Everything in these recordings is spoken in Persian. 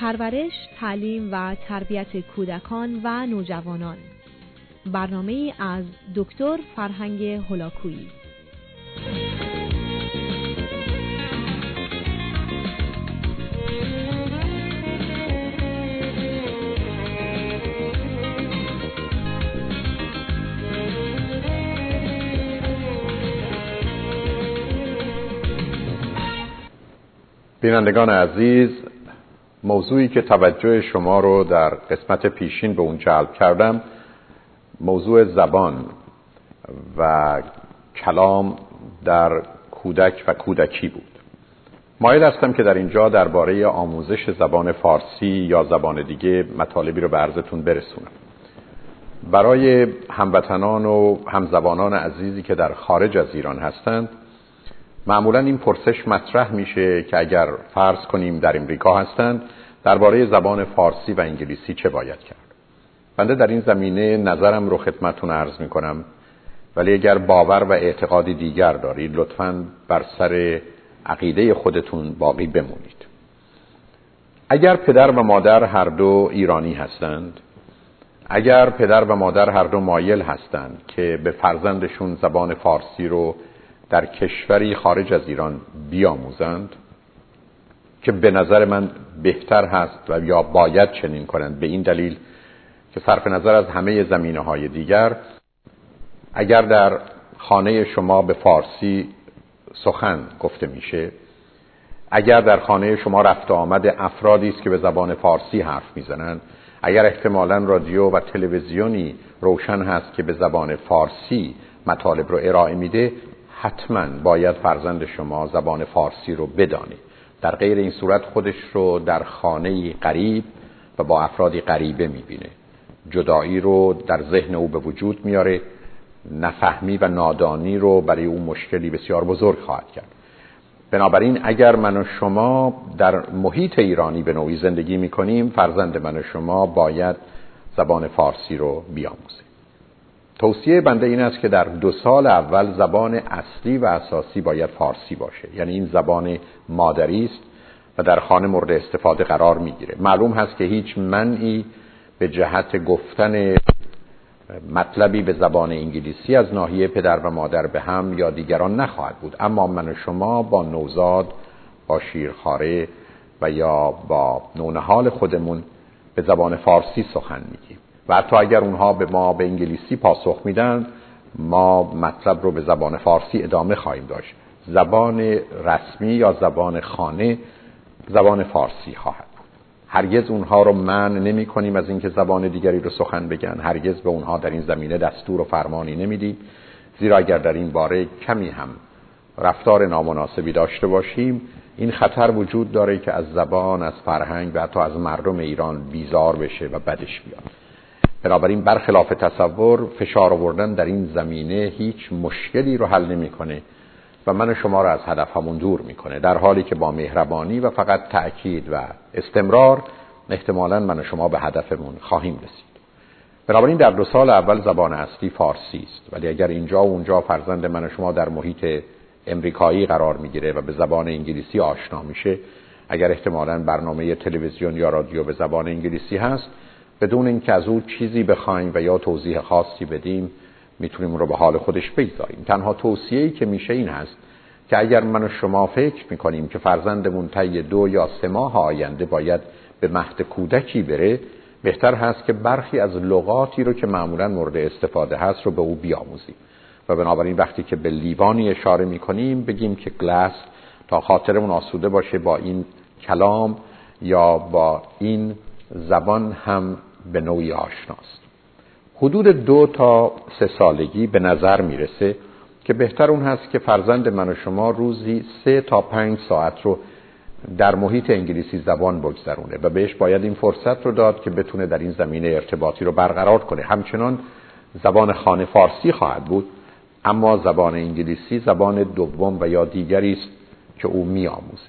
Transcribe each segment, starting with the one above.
پرورش، تعلیم و تربیت کودکان و نوجوانان. برنامه از دکتر فرهنگ هلاکویی بینندگان عزیز موضوعی که توجه شما رو در قسمت پیشین به اون جلب کردم موضوع زبان و کلام در کودک و کودکی بود. مایل هستم که در اینجا درباره آموزش زبان فارسی یا زبان دیگه مطالبی رو به عرضتون برسونم. برای هموطنان و همزبانان عزیزی که در خارج از ایران هستند معمولا این پرسش مطرح میشه که اگر فرض کنیم در امریکا هستند درباره زبان فارسی و انگلیسی چه باید کرد. بنده در این زمینه نظرم رو خدمتون عرض می‌کنم. ولی اگر باور و اعتقادی دیگر دارید لطفا بر سر عقیده خودتون باقی بمونید. اگر پدر و مادر هر دو ایرانی هستند اگر پدر و مادر هر دو مایل هستند که به فرزندشون زبان فارسی رو در کشوری خارج از ایران بیاموزند که به نظر من بهتر هست و یا باید چنین کنند. به این دلیل که صرف نظر از همه زمینه های دیگر اگر در خانه شما به فارسی سخن گفته میشه اگر در خانه شما رفت آمد افرادی است که به زبان فارسی حرف می‌زنند اگر احتمالا رادیو و تلویزیونی روشن هست که به زبان فارسی مطالب رو ارائه میده حتما باید فرزند شما زبان فارسی رو بدانید در غیر این صورت خودش رو در خانه قریب و با افرادی غریبه می‌بینه. جدایی رو در ذهن او به وجود میاره نفهمی و نادانی رو برای او مشکلی بسیار بزرگ خواهد کرد. بنابراین اگر من و شما در محیط ایرانی به نوعی زندگی می‌کنیم فرزند من و شما باید زبان فارسی رو بیاموزه توصیه بنده این است که در دو سال اول زبان اصلی و اساسی باید فارسی باشه. یعنی این زبان مادری است و در خانه مورد استفاده قرار می‌گیره. معلوم هست که هیچ منعی به جهت گفتن مطلبی به زبان انگلیسی از ناحیه پدر و مادر به هم یا دیگران نخواهد بود. اما من و شما با نوزاد با شیرخواره و یا با نونهال خودمون به زبان فارسی سخن میگیم. و حتی اگر اونها به ما به انگلیسی پاسخ میدن ما مطلب رو به زبان فارسی ادامه خواهیم داشت. زبان رسمی یا زبان خانه زبان فارسی خواهد بود. هرگز اونها رو من نمی کنیم از اینکه زبان دیگری رو سخن بگن. هرگز به اونها در این زمینه دستور و فرمانی نمیدیم زیرا اگر در این باره کمی هم رفتار نامناسبی داشته باشیم این خطر وجود داره که از زبان از فرهنگ و حتی از مردم ایران بیزار بشه و بدش بیاد. بنابراین برخلاف تصور فشار آوردن در این زمینه هیچ مشکلی رو حل نمی‌کنه و من شما رو از هدف همون دور می‌کنه در حالی که با مهربانی و فقط تأکید و استمرار احتمالا من و شما به هدفمون خواهیم رسید. بنابراین در دو سال اول زبان اصلی فارسی است ولی اگر اینجا و اونجا فرزند من و شما در محیط امریکایی قرار می‌گیره و به زبان انگلیسی آشنا میشه اگر احتمالا برنامه تلویزیون یا رادیو به زبان انگلیسی هست بدون اینکه از او چیزی بخوایم و یا توضیح خاصی بدیم می‌تونیم رو به حال خودش بگذاریم. تنها توصیه‌ای که میشه این هست که اگر من و شما فکر می‌کنیم که فرزندمون طی دو یا سه ماه آینده باید به مهد کودکی بره بهتر هست که برخی از لغاتی رو که معمولا مورد استفاده هست رو به او بیاموزیم. و بنابراین وقتی که به لیوانی اشاره می‌کنیم بگیم که گلاس تا خاطرمون آسوده باشه با این کلام یا با این زبان هم به نوعی آشناست. حدود دو تا سه سالگی به نظر می‌رسه که بهتر اون هست که فرزند من و شما روزی سه تا پنج ساعت رو در محیط انگلیسی زبان بگذرونه و بهش باید این فرصت رو داد که بتونه در این زمینه ارتباطی رو برقرار کنه. همچنان زبان خانه فارسی خواهد بود اما زبان انگلیسی زبان دوم و یا دیگری است که او میآموزه.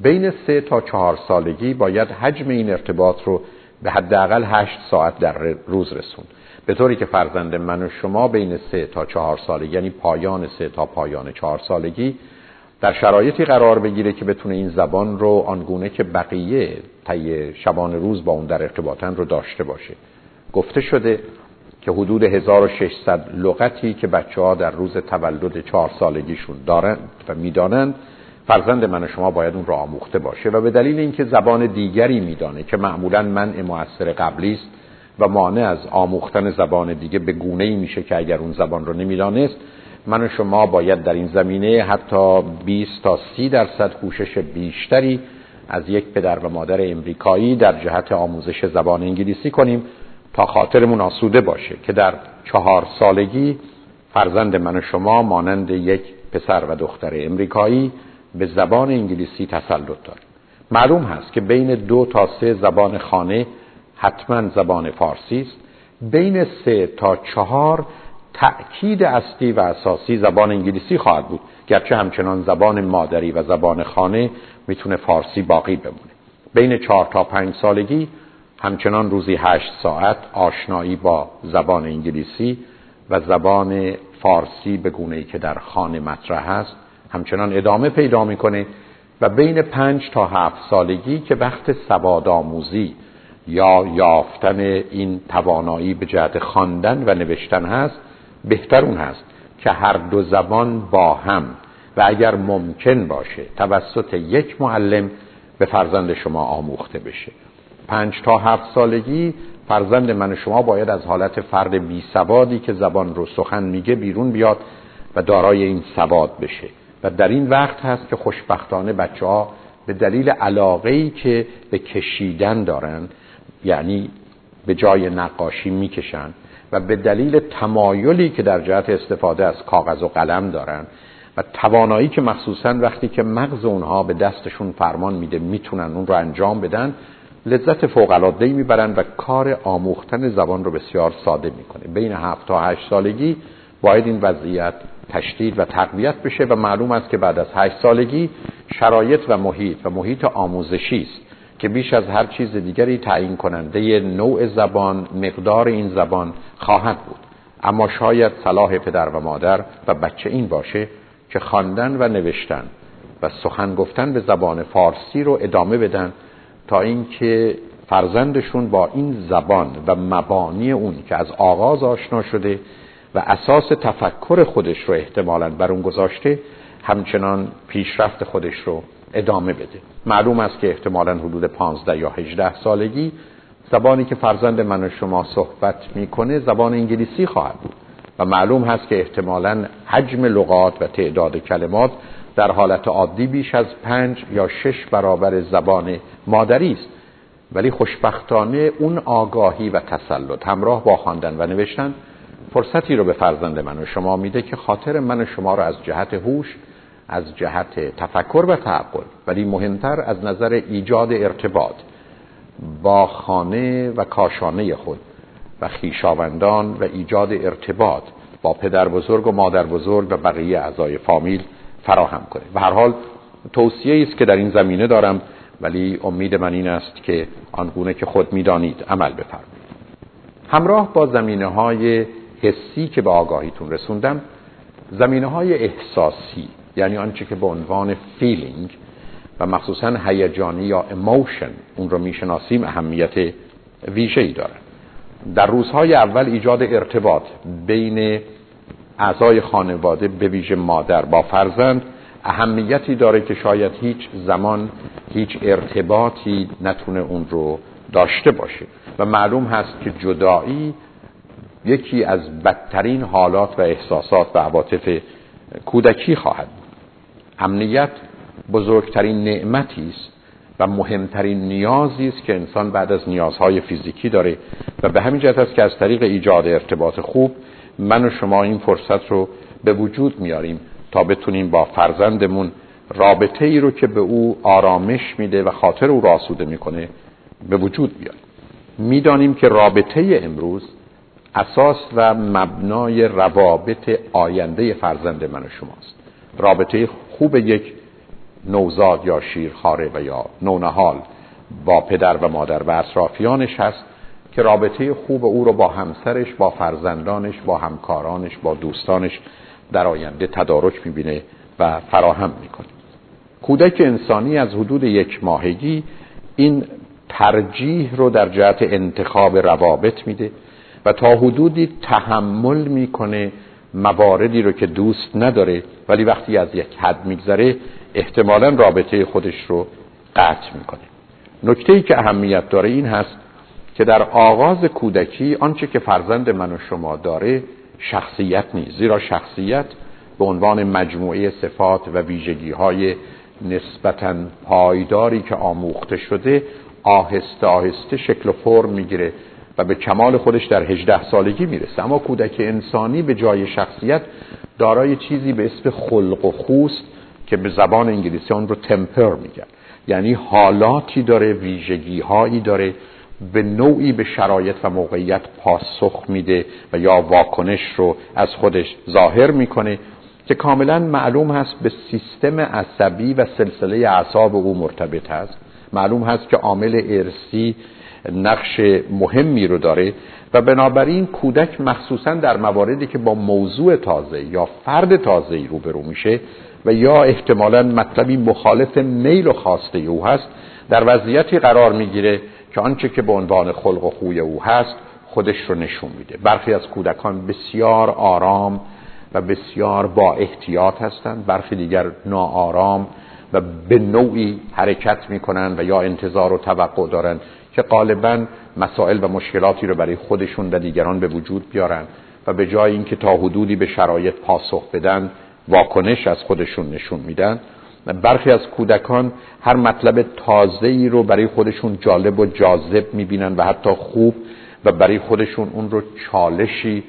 بین سه تا چهار سالگی باید حجم این ارتباط رو به حداقل هشت ساعت در روز رسون. به طوری که فرزند من و شما بین سه تا چهار سالگی یعنی پایان سه تا پایان چهار سالگی در شرایطی قرار بگیره که بتونه این زبان رو آنگونه که بقیه طی شبان روز با اون در ارتباطن رو داشته باشه. گفته شده که حدود 1600 لغتی که بچه ها در روز تولد چهار سالگیشون دارند و می‌دانند فرزند من و شما باید اون رو آموخته باشه و به دلیل اینکه زبان دیگری میدانه که معمولا منع موثر قبلی است و مانع از آموختن زبان دیگه به گونه ای میشه که اگر اون زبان رو نمی‌دانست من و شما باید در این زمینه حتی 20 تا 30 درصد کوشش بیشتری از یک پدر و مادر امریکایی در جهت آموزش زبان انگلیسی کنیم تا خاطرمون آسوده باشه که در چهار سالگی فرزند من و شما مانند یک پسر و دختر امریکایی به زبان انگلیسی تسلط داره معلوم هست که بین دو تا سه زبان خانه حتما زبان فارسی است. بین سه تا چهار تأکید اصلی و اساسی زبان انگلیسی خواهد بود گرچه همچنان زبان مادری و زبان خانه می‌تونه فارسی باقی بمونه. بین چهار تا پنج سالگی همچنان روزی هشت ساعت آشنایی با زبان انگلیسی و زبان فارسی به گونه که در خانه مطرح است همچنان ادامه پیدا می‌کنه و بین پنج تا هفت سالگی که وقت سواد آموزی یا یافتن این توانایی به جهت خواندن و نوشتن هست بهتر اون هست که هر دو زبان با هم. و اگر ممکن باشه توسط یک معلم به فرزند شما آموخته بشه. پنج تا هفت سالگی فرزند من و شما باید از حالت فرد بی سوادی که زبان رو سخن میگه بیرون بیاد و دارای این سواد بشه. و در این وقت هست که خوشبختانه بچه ها به دلیل علاقه ای که به کشیدن دارن یعنی به جای نقاشی می‌کشن و به دلیل تمایلی که در جهت استفاده از کاغذ و قلم دارن و توانایی که مخصوصا وقتی که مغز اونها به دستشون فرمان میده می‌تونن اون رو انجام بدن لذت فوق العاده می‌برن و کار آموختن زبان رو بسیار ساده می‌کنه. بین هفت تا هشت سالگی باید این وضعیت تشدید و تقویت بشه و معلوم است که بعد از هشت سالگی شرایط و محیط و محیط آموزشی است که بیش از هر چیز دیگری تعیین کننده نوع زبان مقدار این زبان خواهد بود. اما شاید صلاح پدر و مادر و بچه این باشه که خواندن و نوشتن و سخن گفتن به زبان فارسی رو ادامه بدن تا اینکه فرزندشون با این زبان و مبانی اون که از آغاز آشنا شده و اساس تفکر خودش رو احتمالا بر اون گذاشته همچنان پیشرفت خودش رو ادامه بده. معلوم است که احتمالا حدود 15 یا 18 سالگی زبانی که فرزند من و شما صحبت می‌کنه زبان انگلیسی خواهد بود. و معلوم هست که احتمالا حجم لغات و تعداد کلمات در حالت عادی بیش از پنج یا شش برابر زبان مادری است. ولی خوشبختانه اون آگاهی و تسلط همراه با خواندن و نوشتن فرصتی رو به فرزند من و شما میده که خاطر من و شما رو از جهت هوش از جهت تفکر و تعقل ولی مهمتر از نظر ایجاد ارتباط با خانه و کاشانه خود و خیشاوندان و ایجاد ارتباط با پدر بزرگ و مادر بزرگ و بقیه اعضای فامیل فراهم کنه. و هر حال توصیه است که در این زمینه دارم ولی امید من این است که آنگونه که خود می‌دانید عمل بفرمایید. همراه با زمینه های حسی که به آگاهیتون رسوندم زمینه های احساسی یعنی آنچه که به عنوان feeling و مخصوصا هیجانی یا emotion اون رو می‌شناسیم اهمیت ویژه‌ای داره. در روزهای اول ایجاد ارتباط بین اعضای خانواده به ویژه مادر با فرزند اهمیتی داره که شاید هیچ زمان هیچ ارتباطی نتونه اون رو داشته باشه. و معلوم هست که جدایی یکی از بدترین حالات و احساسات و عواطف کودکی خواهد بود. امنیت بزرگترین نعمتی است و مهمترین نیازی است که انسان بعد از نیازهای فیزیکی داره و به همین جهت است که از طریق ایجاد ارتباط خوب من و شما این فرصت رو به وجود میاریم تا بتونیم با فرزندمون رابطه ای رو که به او آرامش میده و خاطر او را آسوده می‌کنه به وجود بیاریم. می‌دانیم که رابطه امروز اساس و مبنای روابط آینده فرزند من و شماست. رابطه خوب یک نوزاد یا شیرخواره و یا نونهال با پدر و مادر و اطرافیانش هست که رابطه خوب او رو با همسرش با فرزندانش با همکارانش با دوستانش در آینده تدارک می‌بینه و فراهم می‌کنیم کودک انسانی از حدود یک ماهگی این ترجیح رو در جهت انتخاب روابط میده. و تا حدودی تحمل می‌کنه مواردی رو که دوست نداره ولی وقتی از یک حد میگذره احتمالا رابطه خودش رو قطع می‌کنه. نکته ای که اهمیت داره این هست که در آغاز کودکی آنچه که فرزند من و شما داره شخصیت نیست زیرا شخصیت به عنوان مجموعه صفات و ویژگی های نسبتا پایداری که آموخته شده آهسته آهسته شکل و فرم می‌گیره و به کمال خودش در 18 سالگی می‌رسه. اما کودک انسانی به جای شخصیت دارای چیزی به اسم خلق و خوست که به زبان انگلیسی آن رو تمپر میگن. یعنی حالاتی داره ویژگی هایی داره به نوعی به شرایط و موقعیت پاسخ میده و یا واکنش رو از خودش ظاهر می‌کنه که کاملا معلوم هست به سیستم عصبی و سلسله اعصاب او مرتبط هست. معلوم هست که عامل ارسی نقش مهمی رو داره و بنابراین کودک مخصوصا در مواردی که با موضوع تازه یا فرد تازه روبرو میشه و یا احتمالا مطلبی مخالف میل و خواسته او هست در وضعیتی قرار می‌گیره که آنچه که به عنوان خلق و خوی او هست خودش رو نشون میده. برخی از کودکان بسیار آرام و بسیار با احتیاط هستند برخی دیگر ناآرام و به نوعی حرکت می‌کنن و یا انتظار و توقع دارن که غالبا مسائل و مشکلاتی رو برای خودشون و دیگران به وجود بیارن و به جای اینکه تا حدودی به شرایط پاسخ بدن واکنش از خودشون نشون میدن. برخی از کودکان هر مطلب تازه ای رو برای خودشون جالب و جاذب می‌بینن و حتی خوب و برای خودشون اون رو چالشی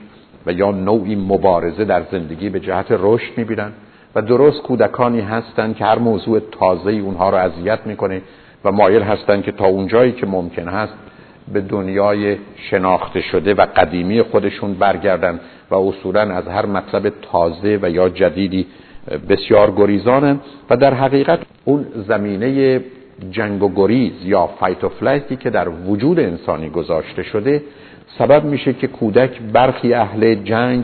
و یا نوعی مبارزه در زندگی به جهت رشد می‌بینن. و درست کودکانی هستند که هر موضوع تازه ای اونها رو اذیت می‌کنه و مایل هستند که تا اونجایی که ممکن هست به دنیای شناخته شده و قدیمی خودشون برگردن و اصولا از هر مطلب تازه و یا جدیدی بسیار گریزانن و در حقیقت اون زمینه جنگ و گریز یا fight و flight ی که در وجود انسانی گذاشته شده سبب میشه که کودک برخی اهل جنگ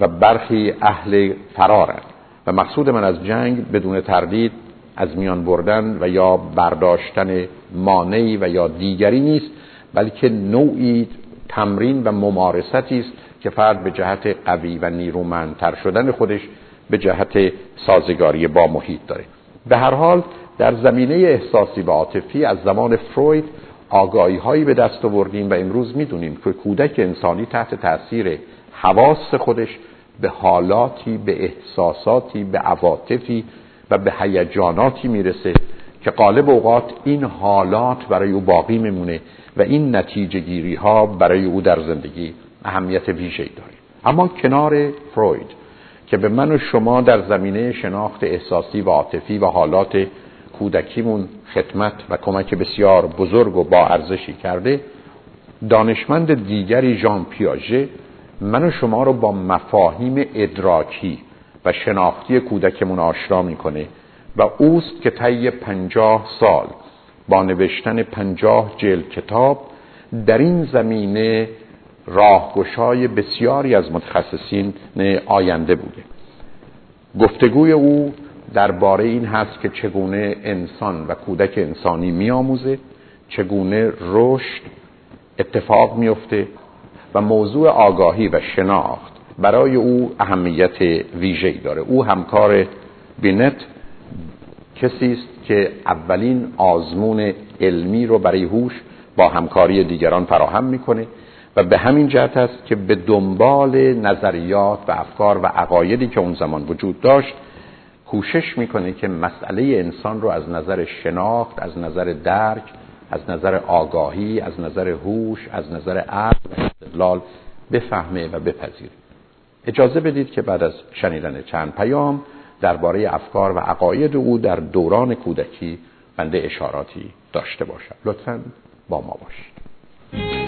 و برخی اهل فرارن و مقصود من از جنگ بدون تردید از میان بردن و یا برداشتن مانعی و یا دیگری نیست بلکه نوعی تمرین و ممارستی است که فرد به جهت قوی و نیرومندتر شدن خودش به جهت سازگاری با محیط داره. به هر حال در زمینه احساسی و عاطفی از زمان فروید آگاهی هایی به دست آوردیم و امروز می‌دونیم که کودک انسانی تحت تاثیر حواس خودش به حالاتی به احساساتی به عواطفی و به هیجاناتی می‌رسه که قالب اوقات این حالات برای او باقی میمونه و این نتیجه گیری ها برای او در زندگی اهمیت ویژه‌ای داره. اما کنار فروید که به من و شما در زمینه شناخت احساسی و عاطفی و حالات کودکیمون خدمت و کمک بسیار بزرگ و با ارزشی کرده دانشمند دیگری ژان پیاژه من و شما رو با مفاهیم ادراکی شناختی کودکمون آشنا می‌کنه و اوست که طی پنجاه سال با نوشتن پنجاه جلد کتاب در این زمینه راهگشای بسیاری از متخصصین آینده بوده. گفتگوی او درباره این هست که چگونه انسان و کودک انسانی میآموزه چگونه رشد اتفاق میفته و موضوع آگاهی و شناخت برای او اهمیت ویژه‌ای داره. او همکار بینت کسی است که اولین آزمون علمی رو برای هوش با همکاری دیگران فراهم می‌کنه و به همین جهت است که به دنبال نظریات و افکار و عقایدی که اون زمان وجود داشت کوشش می‌کنه که مسئله انسان رو از نظر شناخت از نظر درک از نظر آگاهی از نظر هوش از نظر عقل و استدلال بفهمه و بپذیره. اجازه بدید که بعد از شنیدن چند پیام درباره افکار و عقاید او در دوران کودکی بنده اشاراتی داشته باشم. لطفا با ما باشید.